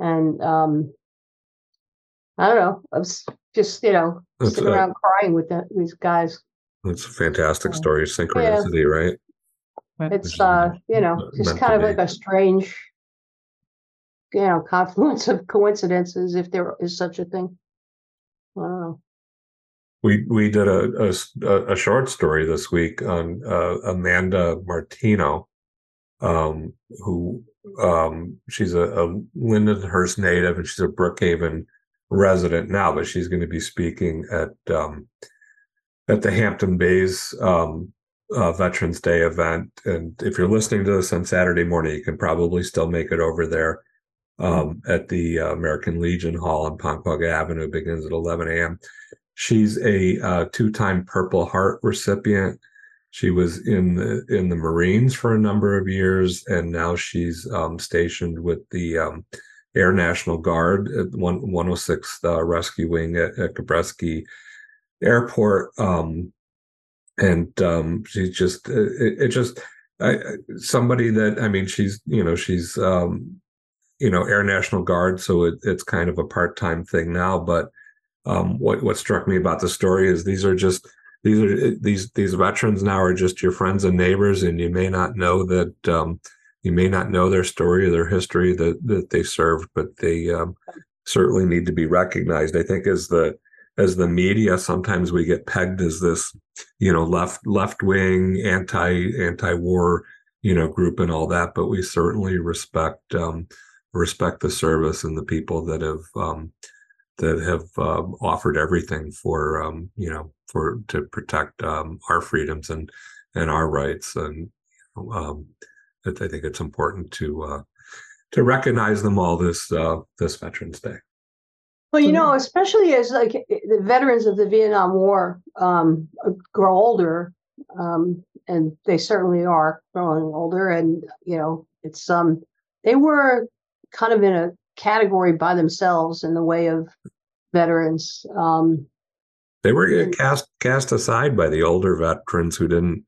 and um, I don't know. I was just, you know,
That's
sitting
a-
around crying with the, these guys.
That's a fantastic
Yeah.
story. Synchronicity, right?
It's, uh, you know,
meant
just kind of like a strange, you know, confluence of coincidences, if there is such a thing. I don't know.
We we did a a short story this week on uh, Amanda Martino, um, who um, she's a, a Lindenhurst native and she's a Brookhaven resident now, but she's going to be speaking at um, at the Hampton Bays um, uh, Veterans Day event. And if you're listening to this on Saturday morning, you can probably still make it over there um, at the uh, American Legion Hall on Ponquogue Avenue. Begins at 11 a.m. She's a uh, two-time Purple Heart recipient. She was in the in the Marines for a number of years, and now she's um, stationed with the um, Air National Guard at one 106th uh, Rescue Wing at, at Gabreski Airport. Um, and um, she's just it, it just I- somebody that I mean she's you know she's um, you know Air National Guard, so it, it's kind of a part time thing now, but um, what what struck me about the story is these are just these are these these veterans now are just your friends and neighbors, and you may not know that um, you may not know their story or their history that that they served, but they um, certainly need to be recognized. I think as the as the media, sometimes we get pegged as this, you know, left left wing anti anti war, you know, group and all that, but we certainly respect um, respect the service and the people that have um, that have um, offered everything for um, you know for to protect um, our freedoms and and our rights and um, I think it's important to uh, to recognize them all this uh, this Veterans Day.
Well, you know, especially as like the veterans of the Vietnam War um, grow older, and they certainly are growing older, and you know, it's um, they were kind of in a category by themselves in the way of veterans. Um,
They were
And-
cast cast aside by the older veterans who didn't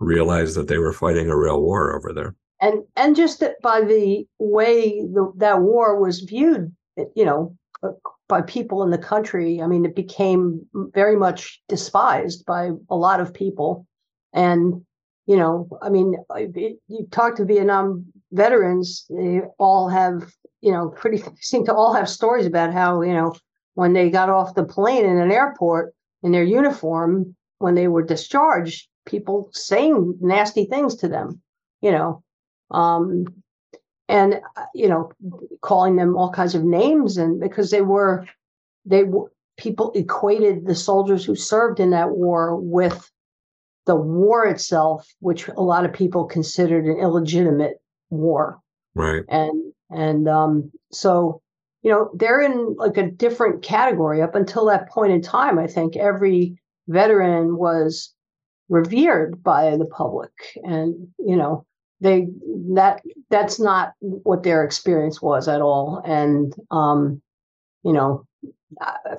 realize that they were fighting a real war over there.
and and just that by the way the, that war was viewed, you know, uh, by people in the country. I mean, it became very much despised by a lot of people, And, you know, I mean, it- you talk to Vietnam veterans, they all have, you know, pretty, seem to all have stories about how, you know, when they got off the plane in an airport in their uniform, when they were discharged, people saying nasty things to them, you know. Um, and, uh, you know, calling them all kinds of names and because they were, they were, people equated the soldiers who served in that war with the war itself, which a lot of people considered an illegitimate war.
Right.
And and um, so you know they're in like a different category up until that point in time. I think every veteran was revered by the public, and you know they that that's not what their experience was at all. And um, you know uh,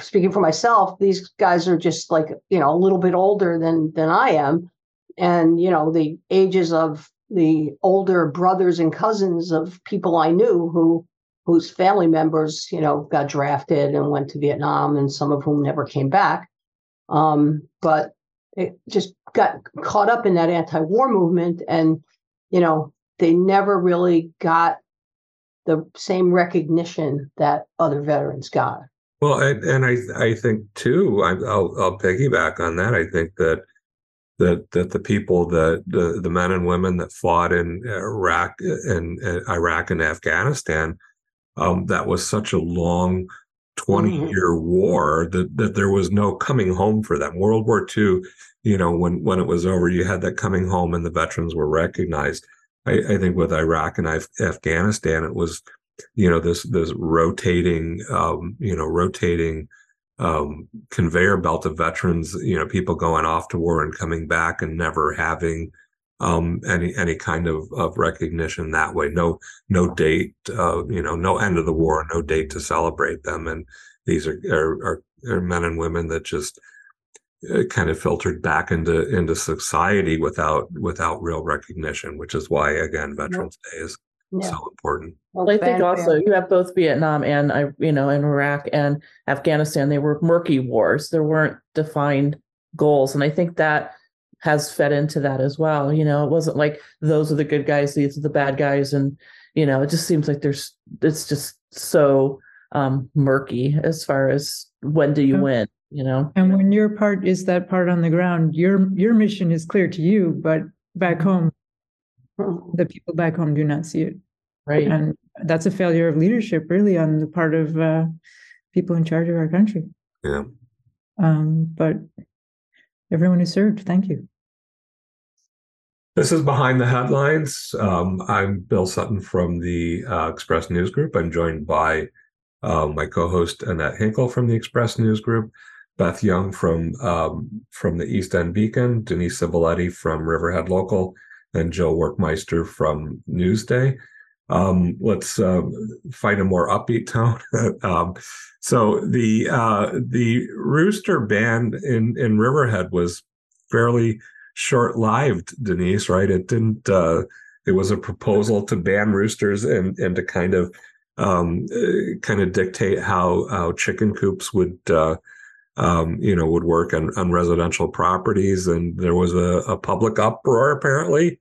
speaking for myself, these guys are just like you know a little bit older than than I am, and you know the ages of the older brothers and cousins of people I knew who whose family members you know got drafted and went to Vietnam, and some of whom never came back. Um, but it just got caught up in that anti-war movement, and you know they never really got the same recognition that other veterans got.
Well, and, and I I think too. I, I'll I'll piggyback on that. I think that that that the people that the the men and women that fought in Iraq and, and Iraq and Afghanistan, um, that was such a long. 20
Mhm.
year war that, that there was no coming home for them world war ii you know when when it was over you had that coming home and the veterans were recognized i, I think with iraq and Af- afghanistan it was you know this this rotating um you know rotating um conveyor belt of veterans you know people going off to war and coming back and never having um any any kind of of recognition that way. No no date uh you know no end of the war no date to celebrate them. And these are are, are, are men and women that just uh, kind of filtered back into into society without without real recognition which is why again veterans day is
Yeah.
so important
Well, I think also you have both Vietnam and I, you know, in Iraq and Afghanistan, they were murky wars. There weren't defined goals, and I think that has fed into that as well. You know, it wasn't like those are the good guys, these are the bad guys, and you know, it just seems like there's it's just so um murky as far as when do you
Yeah.
win. You know,
And when your part is that part on the ground, your your mission is clear to you, but back home,
Mhm.
The people back home do not see it.
right?
And that's a failure of leadership, really, on the part of uh, people in charge of our country.
yeah
Um, but everyone who served, thank you.
This is Behind the Headlines. Um, I'm Bill Sutton from the uh, Express News Group. I'm joined by uh, my co-host Annette Hinkle from the Express News Group, Beth Young from um, from the East End Beacon, Denise Civiletti from Riverhead Local, and Joe Werkmeister from Newsday. Um, let's uh, find a more upbeat tone. um, so the uh, the Rooster band in in Riverhead was fairly short-lived, Denise. Right? It didn't. Uh, it was a proposal to ban roosters and and to kind of um, uh, kind of dictate how how chicken coops would. Um, you know, would work on, on residential properties, and there was a, a public uproar apparently.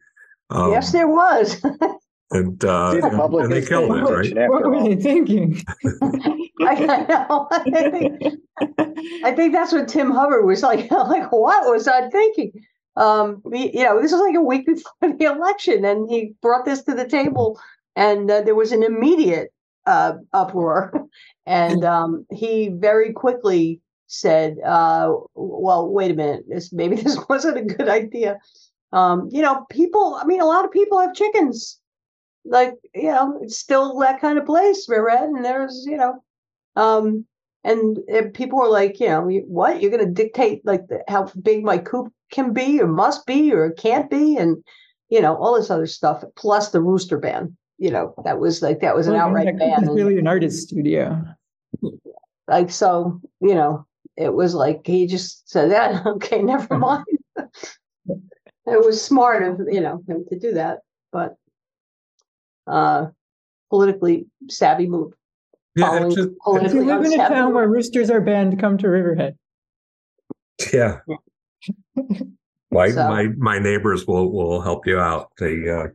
Um,
yes, there was.
and uh,
See, the
and,
public
and they killed it, right?
What were
all.
they thinking?
I know. I think, I think that's what Tim Hubbard was like. Like, what was I thinking? Um, we- you know, this was like a week before the election, and he brought this to the table, and uh, there was an immediate uh, uproar. And um, he very quickly said, uh, "Well, wait a minute. This maybe this wasn't a good idea." Um, you know, people. I mean, a lot of people have chickens. Like, you know, it's still that kind of place, Riverhead, and there's, you know, um, and uh, people were like, you know, what you're going to dictate like the, how big my coop can be, or must be, or can't be, and you know all this other stuff. Plus the rooster ban. You know, that was like that was an
Well,
outright ban.
really an artist studio.
like so, you know, it was like he just said that. Okay, never mind. it was smart of you know him to do that, but uh, politically savvy move.
Yeah,
following
it just,
If you live in a town
move.
where roosters are banned, come to Riverhead.
yeah. My
So-
my my neighbors will will help you out. They uh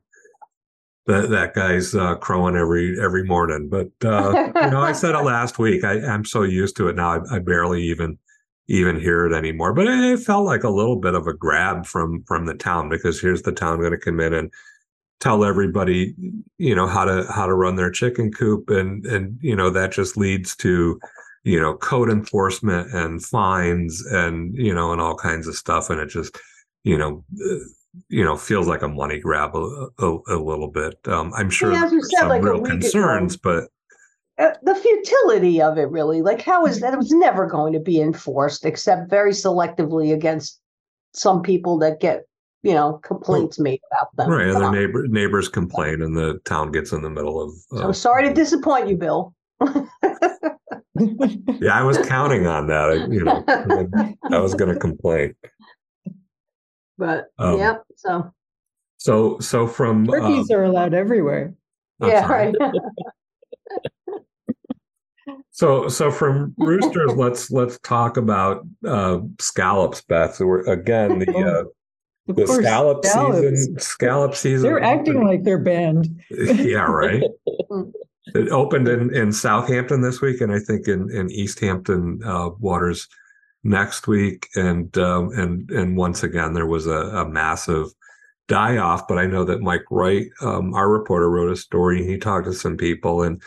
that that guy's uh crowing every every morning. But uh you know, I said it last week. I, I'm so used to it now I, I barely even even hear it anymore. But it, it felt like a little bit of a grab from from the town because here's the town going to come in and tell everybody, you know, how to how to run their chicken coop and and you know, that just leads to you know code enforcement and fines and you know and all kinds of stuff and it just you know you know feels like a money grab a, a, a little bit. Um i'm sure
Yeah,
there's
said,
some
like
real concerns but
Uh, the futility of it really. Like how is that? It was never going to be enforced except very selectively against some people that get you know complaints made about them.
Right and
Come
the neighbor neighbors complain and the town gets in the middle of uh,
sorry to disappoint you bill.
Yeah i was counting on that I, you know i was going to complain
but
Um,
yeah so
so so from
Turkeys are allowed everywhere.
I'm
yeah
sorry.
right
So, so from roosters, let's let's talk about uh, scallops, Beth. So we're, again, the uh,
Of
the
course,
scallop
scallops.
season. Scallop season.
They're acting
opened-
like they're banned.
yeah, right. It opened in, in Southampton this week, and I think in in East Hampton uh, waters next week. And um, and and once again, there was a, a massive die off. But I know that Mike Wright, um, our reporter, wrote a story. He talked to some people, and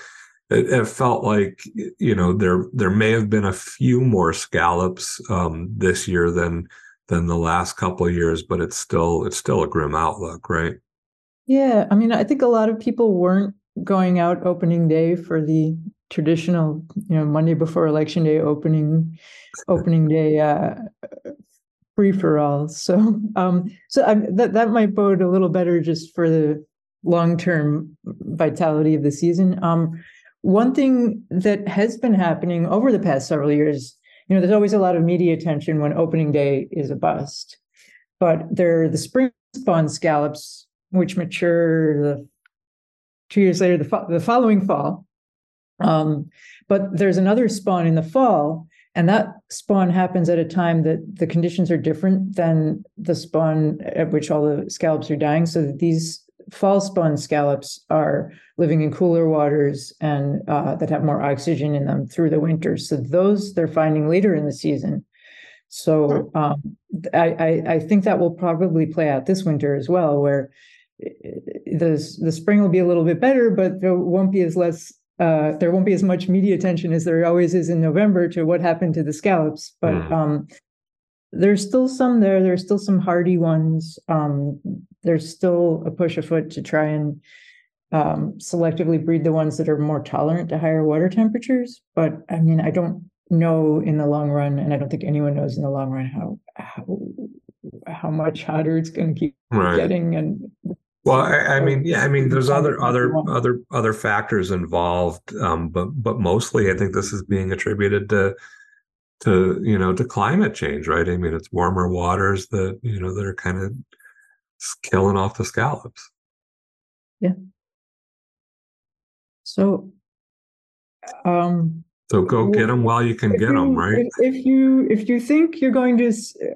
it, it felt like you know there there may have been a few more scallops um, this year than than the last couple of years, but it's still it's still a grim outlook, right?
Yeah, I mean, I think a lot of people weren't going out opening day for the traditional, you know, Monday before election day opening, opening day uh, free for all. So, um, so I, that that might bode a little better just for the long term vitality of the season. Um, one thing that has been happening over the past several years, you know, there's always a lot of media attention when opening day is a bust, but there are the spring spawn scallops which mature the two years later, the, fo- the following fall. Um, but there's another spawn in the fall, and that spawn happens at a time that the conditions are different than the spawn at which all the scallops are dying. So that these fall spawn scallops are living in cooler waters and uh, that have more oxygen in them through the winter. So those they're finding later in the season. So um, I, I I think that will probably play out this winter as well, where the the spring will be a little bit better, but there won't be as less uh, there won't be as much media attention as there always is in November to what happened to the scallops. But
Mm.
um, there's still some there. There's still some hardy ones. Um, there's still a push afoot to try and um, selectively breed the ones that are more tolerant to higher water temperatures. But I mean, I don't know in the long run, and I don't think anyone knows in the long run how how, how much hotter it's going to keep
Right.
getting and
Well, I, I mean, yeah, I mean, there's other other other other factors involved, um, but but mostly, I think this is being attributed to to you know to climate change, right? I mean, it's warmer waters that you know that are kind of killing off the scallops. Yeah.
So, um,
So go get them while you can get them, right?
If, if you if you think you're going to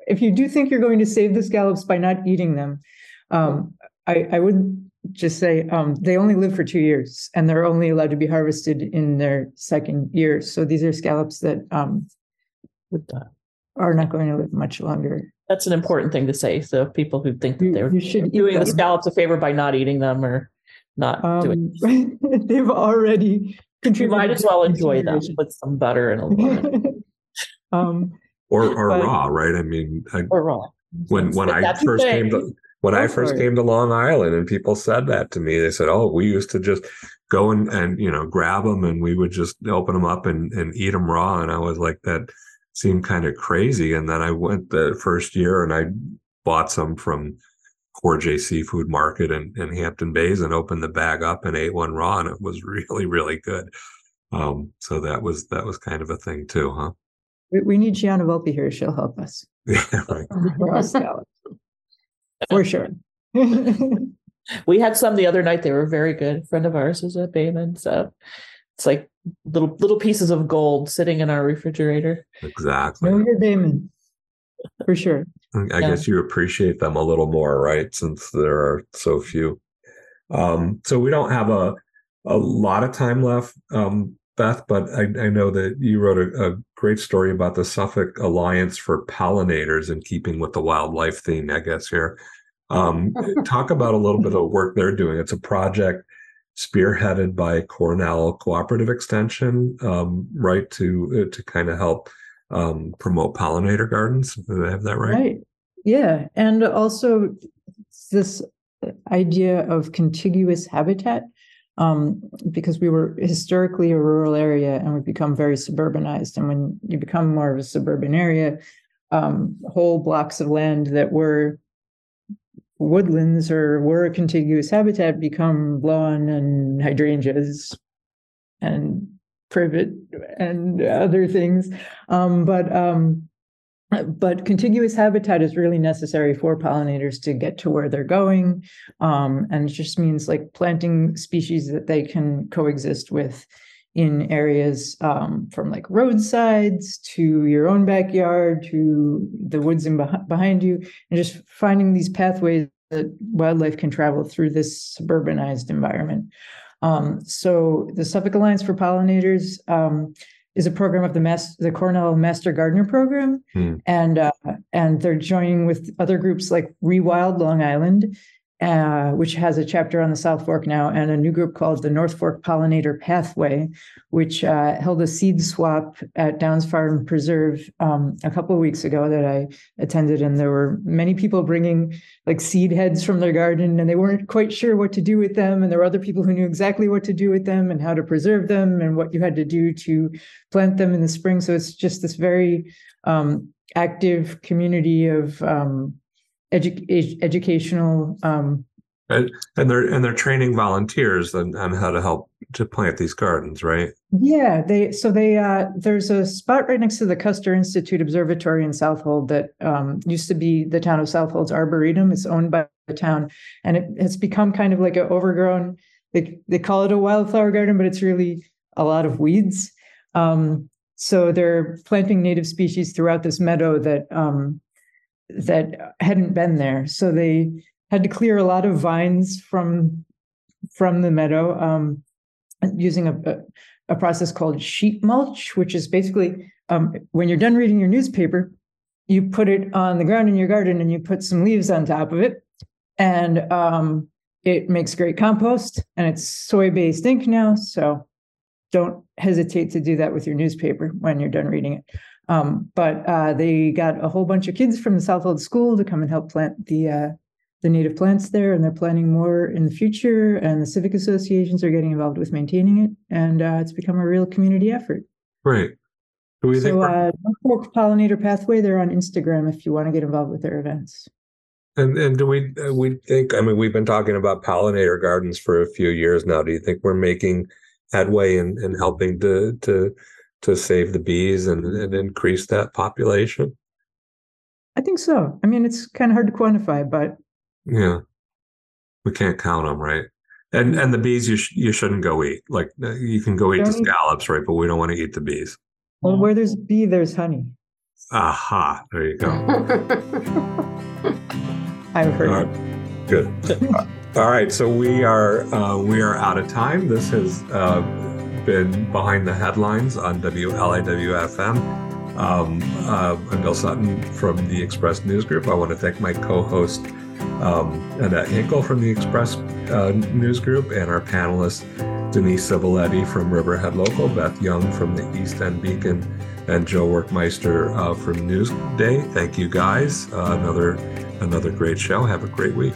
if you do think you're going to save the scallops by not eating them, um, I I would just say um, they only live for two years and they're only allowed to be harvested in their second year. So these are scallops that um,
With that.
are not going to live much longer.
That's an important thing to say. So people who think that they're
you should
doing the scallops a favor by not eating them or not doing.
Um, they've already
You might as well enjoy them with some butter and a little
um,
Or or
but-
raw, right? I mean, I,
or raw.
when when
If
I first came to when I first came to Long Island and people said that to me, they said, "Oh, we used to just go and and you know grab them and we would just open them up and and eat them raw." And I was like, that seemed kind of crazy. And then I went the first year and I bought some from Cor-J Seafood Market in, in Hampton Bays and opened the bag up and ate one raw, and it was really really good. Um, so that was that was kind of a thing too, huh?
we, we need Gianna Volpe here. She'll help us.
Yeah, right.
Raw scallops. For sure.
We had some the other night. They were very good. A friend of ours was at Bayman, so it's like little little pieces of gold sitting in our refrigerator.
Exactly.
know your Damon. for sure.
I
Yeah.
guess you appreciate them a little more, right? Since there are so few. Um, so we don't have a a lot of time left, um, Beth, but I, I know that you wrote a, a great story about the Suffolk Alliance for Pollinators in keeping with the wildlife theme, I guess here. Um, talk about a little bit of work they're doing. It's a project spearheaded by Cornell Cooperative Extension, um, right to to kind of help um, promote pollinator gardens. Do I have that right?
Right. Yeah. And also this idea of contiguous habitat, um, because we were historically a rural area and we've become very suburbanized. And when you become more of a suburban area, um, whole blocks of land that were woodlands or were a contiguous habitat become lawn and hydrangeas and privet and other things. Um, but um, but contiguous habitat is really necessary for pollinators to get to where they're going. Um, and it just means like planting species that they can coexist with in areas um, from like roadsides to your own backyard to the woods in beh- behind you, and just finding these pathways that wildlife can travel through this suburbanized environment. Um, so the Suffolk Alliance for Pollinators um, is a program of the the Cornell Master Gardener Program,
Hmm.
and uh, and they're joining with other groups like Rewild Long Island, uh, which has a chapter on the South Fork now, and a new group called the North Fork Pollinator Pathway, which uh, held a seed swap at Downs Farm Preserve um, a couple of weeks ago that I attended, and there were many people bringing like seed heads from their garden, and they weren't quite sure what to do with them, and there were other people who knew exactly what to do with them and how to preserve them and what you had to do to plant them in the spring. So it's just this very um, active community of um, edu- ed- educational. Um,
and they're and they're training volunteers on, on how to help to plant these gardens, right?
yeah, they so they uh, there's a spot right next to the Custer Institute Observatory in Southold that um, used to be the town of Southold's arboretum. It's owned by the town, and it has become kind of like an overgrown. They they call it a wildflower garden, but it's really a lot of weeds. Um, so they're planting native species throughout this meadow that um, that hadn't been there. So they had to clear a lot of vines from from the meadow um, using a, a process called sheet mulch, which is basically um, when you're done reading your newspaper, you put it on the ground in your garden and you put some leaves on top of it, and um, it makes great compost. And it's soy-based ink now, so don't hesitate to do that with your newspaper when you're done reading it. Um, but uh, they got a whole bunch of kids from the Southold School to come and help plant the uh, the native plants there, and they're planting more in the future. And the civic associations are getting involved with maintaining it, and uh, it's become a real community effort.
Right. Do we think
So,
we're-
uh, North Fork Pollinator Pathway, they're on Instagram if you want to get involved with their events.
and and do we uh, we think I mean we've been talking about pollinator gardens for a few years now. Do you think we're making headway in, in helping to to to save the bees and, and increase that population?
I think so. I mean, it's kind of hard to quantify, but
Yeah. We can't count them, right? And and the bees you sh- you shouldn't go eat. Like uh, you can go eat the
Don't eat-
scallops, right? But we don't want to eat the bees.
well, where there's bee, there's honey.
Aha! There you go.
I've heard.
All right. Good. All right, so we are uh, we are out of time. This has uh, been behind the headlines on WLIWFM. Um, uh, I'm Bill Sutton from the Express News Group. I want to thank my co-host um, Annette Hinkle from the Express uh, News Group and our panelists Denise Civiletti from Riverhead Local, Beth Young from the East End Beacon, and Joe Werkmeister uh, from Newsday. Thank you guys. Uh, another another great show. Have a great week.